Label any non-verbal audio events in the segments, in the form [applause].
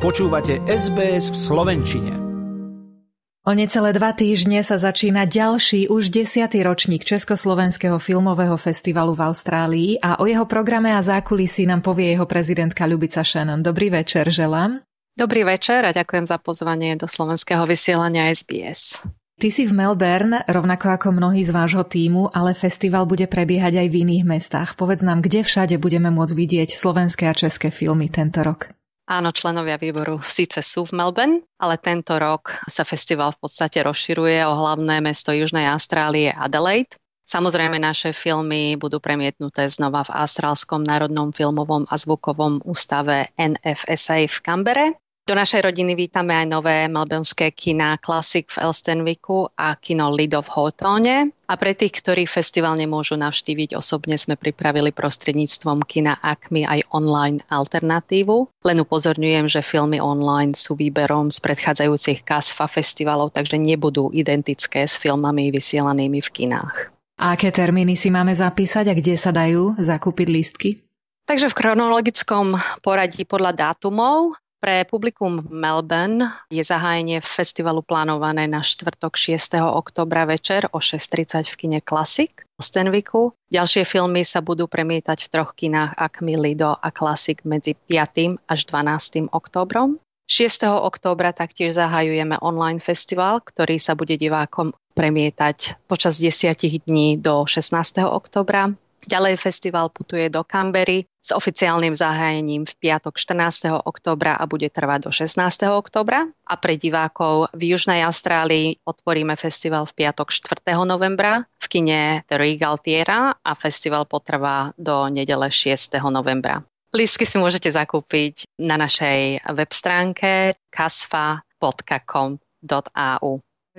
Počúvate SBS v Slovenčine. O necelé dva týždne sa začína ďalší, už desiatý ročník Československého filmového festivalu v Austrálii a o jeho programe a zákulisí nám povie jeho prezidentka Ľubica Shannon. Dobrý večer, želám. Dobrý večer a ďakujem za pozvanie do slovenského vysielania SBS. Ty si v Melbourne, rovnako ako mnohí z vášho týmu, ale festival bude prebiehať aj v iných mestách. Povedz nám, kde všade budeme môcť vidieť slovenské a české filmy tento rok. Áno, členovia výboru síce sú v Melbourne, ale tento rok sa festival v podstate rozširuje o hlavné mesto Južnej Austrálie Adelaide. Samozrejme, naše filmy budú premietnuté znova v Austrálskom národnom filmovom a zvukovom ústave NFSA v Kambere do našej rodiny vítame aj nové melbournské kina Classic v Elstenviku a kino Lido v Hawthorne. A pre tých, ktorí festival nemôžu navštíviť osobne, sme pripravili prostredníctvom kina Acme aj online alternatívu. Len upozorňujem, že filmy online sú výberom z predchádzajúcich KASFA festivalov, takže nebudú identické s filmami vysielanými v kinách. A aké termíny si máme zapísať a kde sa dajú zakúpiť lístky? Takže v chronologickom poradí podľa dátumov pre publikum Melbourne je zahájenie festivalu plánované na štvrtok 6. oktobra večer o 6.30 v kine Classic v Stenviku. Ďalšie filmy sa budú premietať v troch kinách Acme, Lido a Classic medzi 5. až 12. oktobrom. 6. októbra taktiež zahajujeme online festival, ktorý sa bude divákom premietať počas 10 dní do 16. oktobra. Ďalej festival putuje do Kambery s oficiálnym zahájením v piatok 14. oktobra a bude trvať do 16. oktobra. A pre divákov v Južnej Austrálii otvoríme festival v piatok 4. novembra v kine The Regal Theatre a festival potrvá do nedele 6. novembra. Lístky si môžete zakúpiť na našej web stránke kasfa.com.au.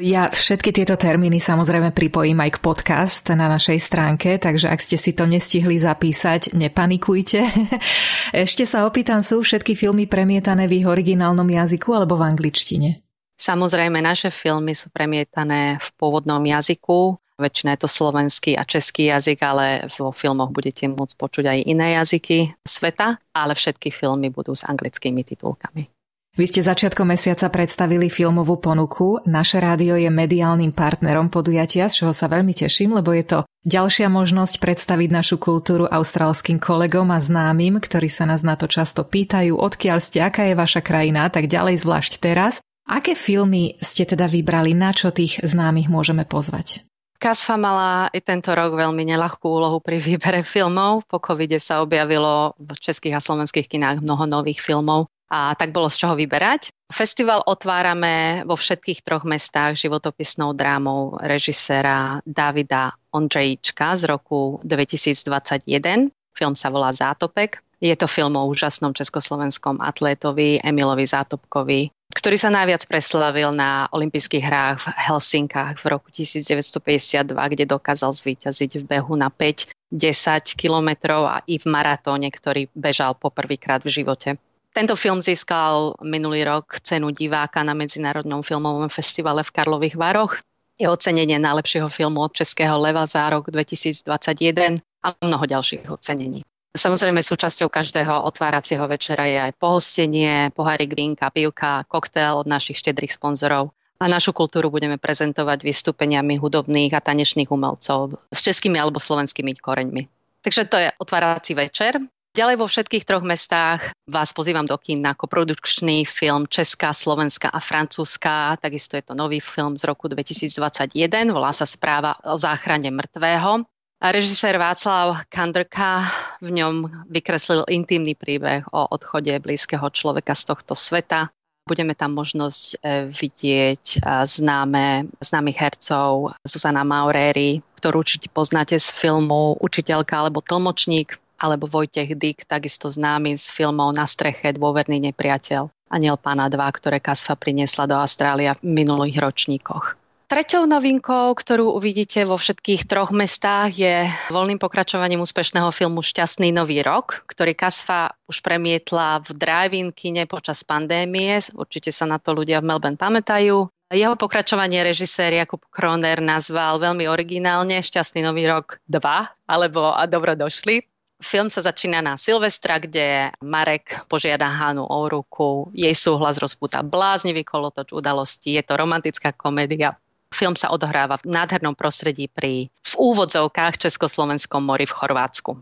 Ja všetky tieto termíny samozrejme pripojím aj k podcast na našej stránke, takže ak ste si to nestihli zapísať, nepanikujte. [laughs] Ešte sa opýtam, sú všetky filmy premietané v ich originálnom jazyku alebo v angličtine? Samozrejme, naše filmy sú premietané v pôvodnom jazyku. Väčšina je to slovenský a český jazyk, ale vo filmoch budete môcť počuť aj iné jazyky sveta, ale všetky filmy budú s anglickými titulkami. Vy ste začiatkom mesiaca predstavili filmovú ponuku. Naše rádio je mediálnym partnerom podujatia, z čoho sa veľmi teším, lebo je to ďalšia možnosť predstaviť našu kultúru austrálskym kolegom a známym, ktorí sa nás na to často pýtajú, odkiaľ ste, aká je vaša krajina, tak ďalej zvlášť teraz. Aké filmy ste teda vybrali, na čo tých známych môžeme pozvať? Kasfa mala i tento rok veľmi nelahkú úlohu pri výbere filmov. Po covide sa objavilo v českých a slovenských kinách mnoho nových filmov a tak bolo z čoho vyberať. Festival otvárame vo všetkých troch mestách životopisnou drámou režiséra Davida Ondřejička z roku 2021. Film sa volá Zátopek. Je to film o úžasnom československom atlétovi Emilovi Zátopkovi, ktorý sa najviac preslavil na olympijských hrách v Helsinkách v roku 1952, kde dokázal zvíťaziť v behu na 5, 10 kilometrov a i v maratóne, ktorý bežal poprvýkrát v živote. Tento film získal minulý rok cenu diváka na Medzinárodnom filmovom festivale v Karlových Varoch. Je ocenenie najlepšieho filmu od Českého leva za rok 2021 a mnoho ďalších ocenení. Samozrejme súčasťou každého otváracieho večera je aj pohostenie, pohárik vínka, pivka, koktail od našich štedrých sponzorov. A našu kultúru budeme prezentovať vystúpeniami hudobných a tanečných umelcov s českými alebo slovenskými koreňmi. Takže to je otvárací večer. Ďalej vo všetkých troch mestách vás pozývam do kín na koprodukčný film Česká, Slovenská a Francúzska. Takisto je to nový film z roku 2021, volá sa Správa o záchrane mŕtvého. A režisér Václav Kandrka v ňom vykreslil intimný príbeh o odchode blízkeho človeka z tohto sveta. Budeme tam možnosť e, vidieť e, známe, známych hercov Zuzana Maureri, ktorú určite poznáte z filmu Učiteľka alebo Tlmočník alebo Vojtech Dyk, takisto známy z filmov Na streche, Dôverný nepriateľ, Aniel pána 2, ktoré Kasfa priniesla do Austrália v minulých ročníkoch. Treťou novinkou, ktorú uvidíte vo všetkých troch mestách, je voľným pokračovaním úspešného filmu Šťastný nový rok, ktorý Kasfa už premietla v drive-in kine počas pandémie. Určite sa na to ľudia v Melbourne pamätajú. Jeho pokračovanie režisér Jakub Kroner nazval veľmi originálne Šťastný nový rok 2, alebo A dobro došli. Film sa začína na Silvestra, kde Marek požiada Hanu o ruku, jej súhlas rozpúta bláznivý kolotoč udalostí, je to romantická komédia. Film sa odohráva v nádhernom prostredí pri v úvodzovkách Československom mori v Chorvátsku.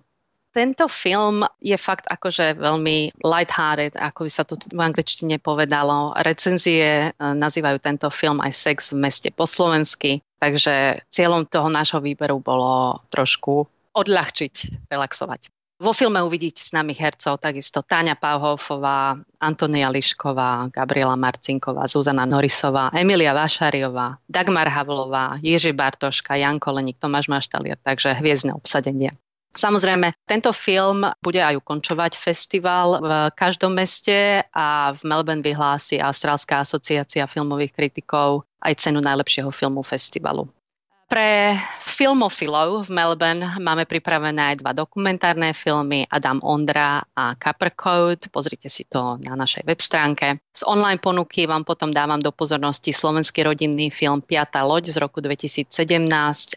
Tento film je fakt akože veľmi lighthearted, ako by sa tu v angličtine povedalo. Recenzie e, nazývajú tento film aj Sex v meste po slovensky, takže cieľom toho nášho výberu bolo trošku odľahčiť, relaxovať. Vo filme uvidíte známych hercov takisto Táňa Pauhofová, Antonia Lišková, Gabriela Marcinková, Zuzana Norisová, Emilia Vašariová, Dagmar Havlová, Jiří Bartoška, Jan Koleník, Tomáš Maštalier, takže hviezdne obsadenie. Samozrejme, tento film bude aj ukončovať festival v každom meste a v Melbourne vyhlási Austrálska asociácia filmových kritikov aj cenu najlepšieho filmu festivalu. Pre filmofilov v Melbourne máme pripravené aj dva dokumentárne filmy Adam Ondra a Copper. Pozrite si to na našej web stránke. Z online ponuky vám potom dávam do pozornosti slovenský rodinný film Piata loď z roku 2017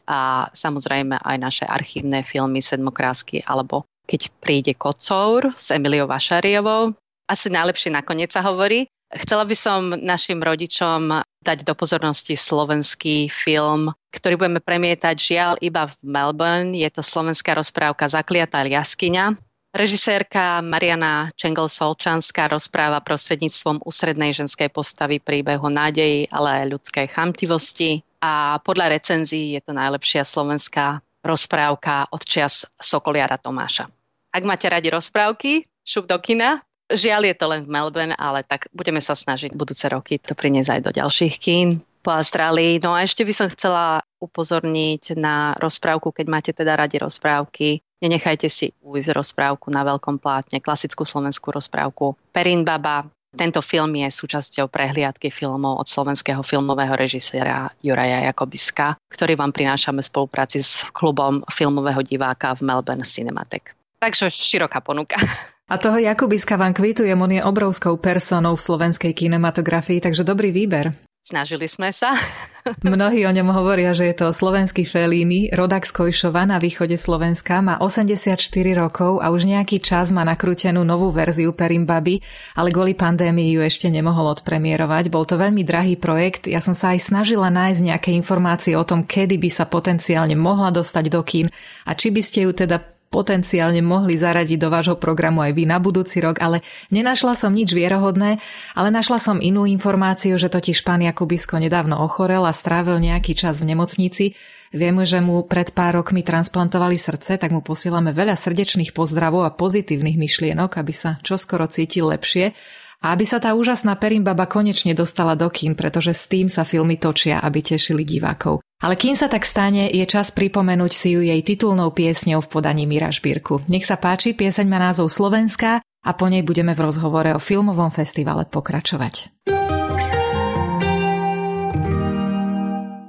a samozrejme aj naše archívne filmy Sedmokrásky alebo Keď príde kocour s Emiliou Vašariovou. Asi najlepšie nakoniec sa hovorí. Chcela by som našim rodičom dať do pozornosti slovenský film, ktorý budeme premietať žiaľ iba v Melbourne. Je to slovenská rozprávka Zakliatá jaskyňa. Režisérka Mariana Čengel-Solčanská rozpráva prostredníctvom ústrednej ženskej postavy príbehu nádeji, ale aj ľudskej chamtivosti. A podľa recenzií je to najlepšia slovenská rozprávka od čias Sokoliara Tomáša. Ak máte radi rozprávky, šup do kina, Žiaľ je to len v Melbourne, ale tak budeme sa snažiť budúce roky to priniesť aj do ďalších kín po Austrálii. No a ešte by som chcela upozorniť na rozprávku, keď máte teda radi rozprávky. Nenechajte si ujsť rozprávku na veľkom plátne, klasickú slovenskú rozprávku Perin Baba. Tento film je súčasťou prehliadky filmov od slovenského filmového režiséra Juraja Jakobiska, ktorý vám prinášame v spolupráci s klubom filmového diváka v Melbourne Cinematek. Takže široká ponuka. [laughs] A toho Jakubiska vám kvitujem, on je obrovskou personou v slovenskej kinematografii, takže dobrý výber. Snažili sme sa. [laughs] Mnohí o ňom hovoria, že je to slovenský Felíny, rodak z Kojšova na východe Slovenska, má 84 rokov a už nejaký čas má nakrútenú novú verziu Perimbaby, ale kvôli pandémii ju ešte nemohol odpremierovať. Bol to veľmi drahý projekt, ja som sa aj snažila nájsť nejaké informácie o tom, kedy by sa potenciálne mohla dostať do kín a či by ste ju teda potenciálne mohli zaradiť do vášho programu aj vy na budúci rok, ale nenašla som nič vierohodné, ale našla som inú informáciu, že totiž pán Jakubisko nedávno ochorel a strávil nejaký čas v nemocnici. Viem, že mu pred pár rokmi transplantovali srdce, tak mu posielame veľa srdečných pozdravov a pozitívnych myšlienok, aby sa čoskoro cítil lepšie. A aby sa tá úžasná Perimbaba konečne dostala do kín, pretože s tým sa filmy točia, aby tešili divákov. Ale kým sa tak stane, je čas pripomenúť si ju jej titulnou piesňou v podaní Mira Šbírku. Nech sa páči, pieseň má názov Slovenská a po nej budeme v rozhovore o filmovom festivale pokračovať.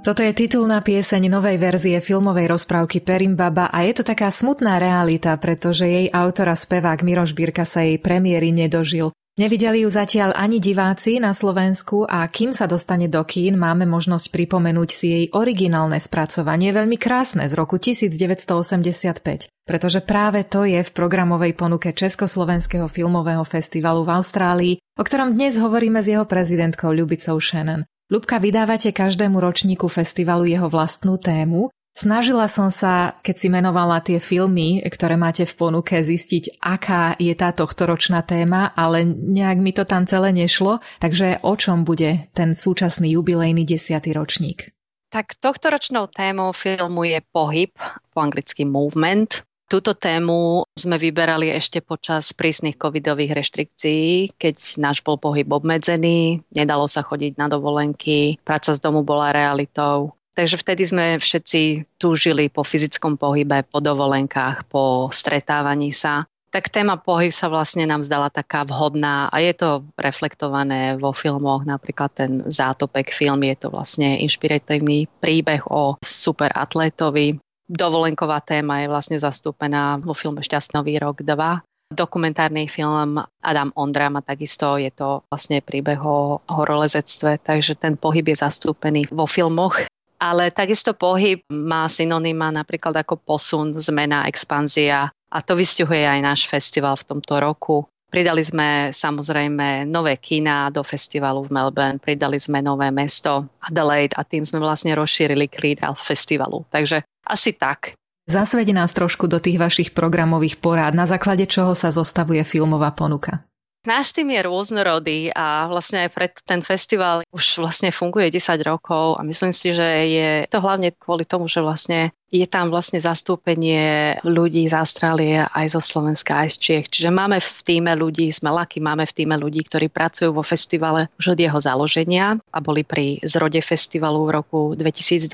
Toto je titulná pieseň novej verzie filmovej rozprávky Perimbaba a je to taká smutná realita, pretože jej autor a spevák Miroš Bírka sa jej premiéry nedožil. Nevideli ju zatiaľ ani diváci na Slovensku a kým sa dostane do kín, máme možnosť pripomenúť si jej originálne spracovanie, veľmi krásne z roku 1985, pretože práve to je v programovej ponuke Československého filmového festivalu v Austrálii, o ktorom dnes hovoríme s jeho prezidentkou Ľubicou Shannon. Ľubka, vydávate každému ročníku festivalu jeho vlastnú tému Snažila som sa, keď si menovala tie filmy, ktoré máte v ponuke, zistiť, aká je tá tohtoročná téma, ale nejak mi to tam celé nešlo, takže o čom bude ten súčasný jubilejný desiatý ročník? Tak tohtoročnou témou filmu je pohyb, po anglicky movement. Túto tému sme vyberali ešte počas prísnych covidových reštrikcií, keď náš bol pohyb obmedzený, nedalo sa chodiť na dovolenky, práca z domu bola realitou. Takže vtedy sme všetci túžili po fyzickom pohybe, po dovolenkách, po stretávaní sa. Tak téma pohyb sa vlastne nám zdala taká vhodná a je to reflektované vo filmoch, napríklad ten Zátopek film, je to vlastne inšpiratívny príbeh o superatlétovi. Dovolenková téma je vlastne zastúpená vo filme Šťastnový rok 2 dokumentárny film Adam Ondra má takisto, je to vlastne príbeh o horolezectve, takže ten pohyb je zastúpený vo filmoch ale takisto pohyb má synonyma napríklad ako posun, zmena, expanzia a to vystihuje aj náš festival v tomto roku. Pridali sme samozrejme nové kina do festivalu v Melbourne, pridali sme nové mesto Adelaide a tým sme vlastne rozšírili krídel festivalu. Takže asi tak. Zasvedi nás trošku do tých vašich programových porád, na základe čoho sa zostavuje filmová ponuka. Náš tým je rôznorodý a vlastne aj pred ten festival už vlastne funguje 10 rokov a myslím si, že je to hlavne kvôli tomu, že vlastne je tam vlastne zastúpenie ľudí z Austrálie aj zo Slovenska, aj z Čiech. Čiže máme v týme ľudí, sme laky, máme v týme ľudí, ktorí pracujú vo festivale už od jeho založenia a boli pri zrode festivalu v roku 2012.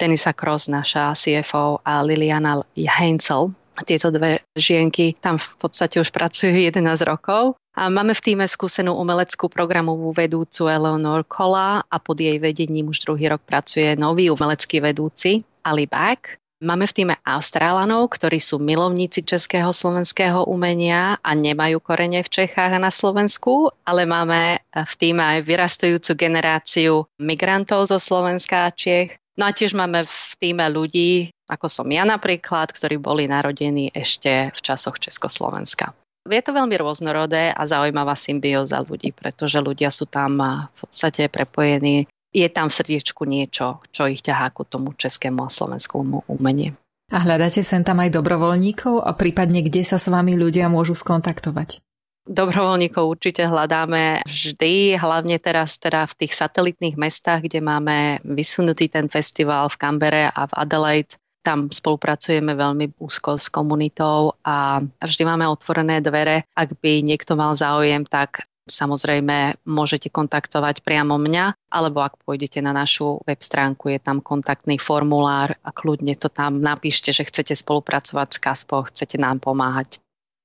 Tenisa Cross, naša CFO a Liliana Heinzel, tieto dve žienky tam v podstate už pracujú [laughs] 11 rokov. A máme v týme skúsenú umeleckú programovú vedúcu Eleanor Kola a pod jej vedením už druhý rok pracuje nový umelecký vedúci Ali Back. Máme v týme Austrálanov, ktorí sú milovníci českého slovenského umenia a nemajú korene v Čechách a na Slovensku, ale máme v týme aj vyrastajúcu generáciu migrantov zo Slovenska a Čech. No a tiež máme v týme ľudí, ako som ja napríklad, ktorí boli narodení ešte v časoch Československa. Je to veľmi rôznorodé a zaujímavá symbióza ľudí, pretože ľudia sú tam v podstate prepojení. Je tam v srdiečku niečo, čo ich ťahá ku tomu českému a slovenskému umeniu. A hľadáte sem tam aj dobrovoľníkov a prípadne kde sa s vami ľudia môžu skontaktovať? Dobrovoľníkov určite hľadáme vždy, hlavne teraz teda v tých satelitných mestách, kde máme vysunutý ten festival v Kambere a v Adelaide tam spolupracujeme veľmi úzko s komunitou a vždy máme otvorené dvere. Ak by niekto mal záujem, tak samozrejme môžete kontaktovať priamo mňa, alebo ak pôjdete na našu web stránku, je tam kontaktný formulár a kľudne to tam napíšte, že chcete spolupracovať s Kaspo, chcete nám pomáhať.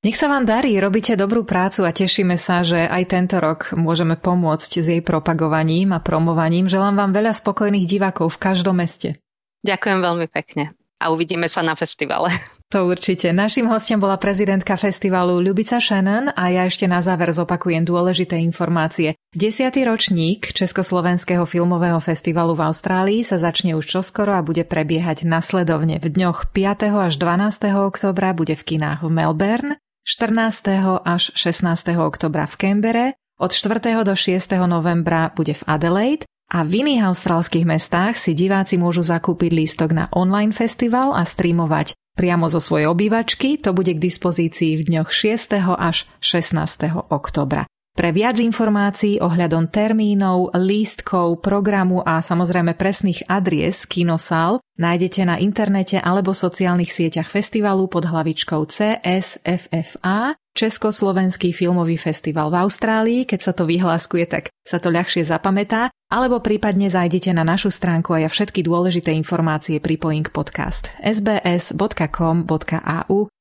Nech sa vám darí, robíte dobrú prácu a tešíme sa, že aj tento rok môžeme pomôcť s jej propagovaním a promovaním. Želám vám veľa spokojných divákov v každom meste. Ďakujem veľmi pekne a uvidíme sa na festivale. [laughs] To určite. Našim hostom bola prezidentka festivalu Ľubica Shannon a ja ešte na záver zopakujem dôležité informácie. Desiatý ročník Československého filmového festivalu v Austrálii sa začne už čoskoro a bude prebiehať nasledovne. V dňoch 5. až 12. oktobra bude v kinách v Melbourne, 14. až 16. oktobra v Canberre, od 4. do 6. novembra bude v Adelaide a v iných austrálskych mestách si diváci môžu zakúpiť lístok na online festival a streamovať priamo zo svojej obývačky. To bude k dispozícii v dňoch 6. až 16. oktobra. Pre viac informácií ohľadom termínov, lístkov, programu a samozrejme presných adries kinosál nájdete na internete alebo sociálnych sieťach festivalu pod hlavičkou CSFFA Československý filmový festival v Austrálii. Keď sa to vyhláskuje, tak sa to ľahšie zapamätá. Alebo prípadne zajdete na našu stránku a ja všetky dôležité informácie pripojím k podcast sbs.com.au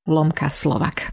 lomka Slovak.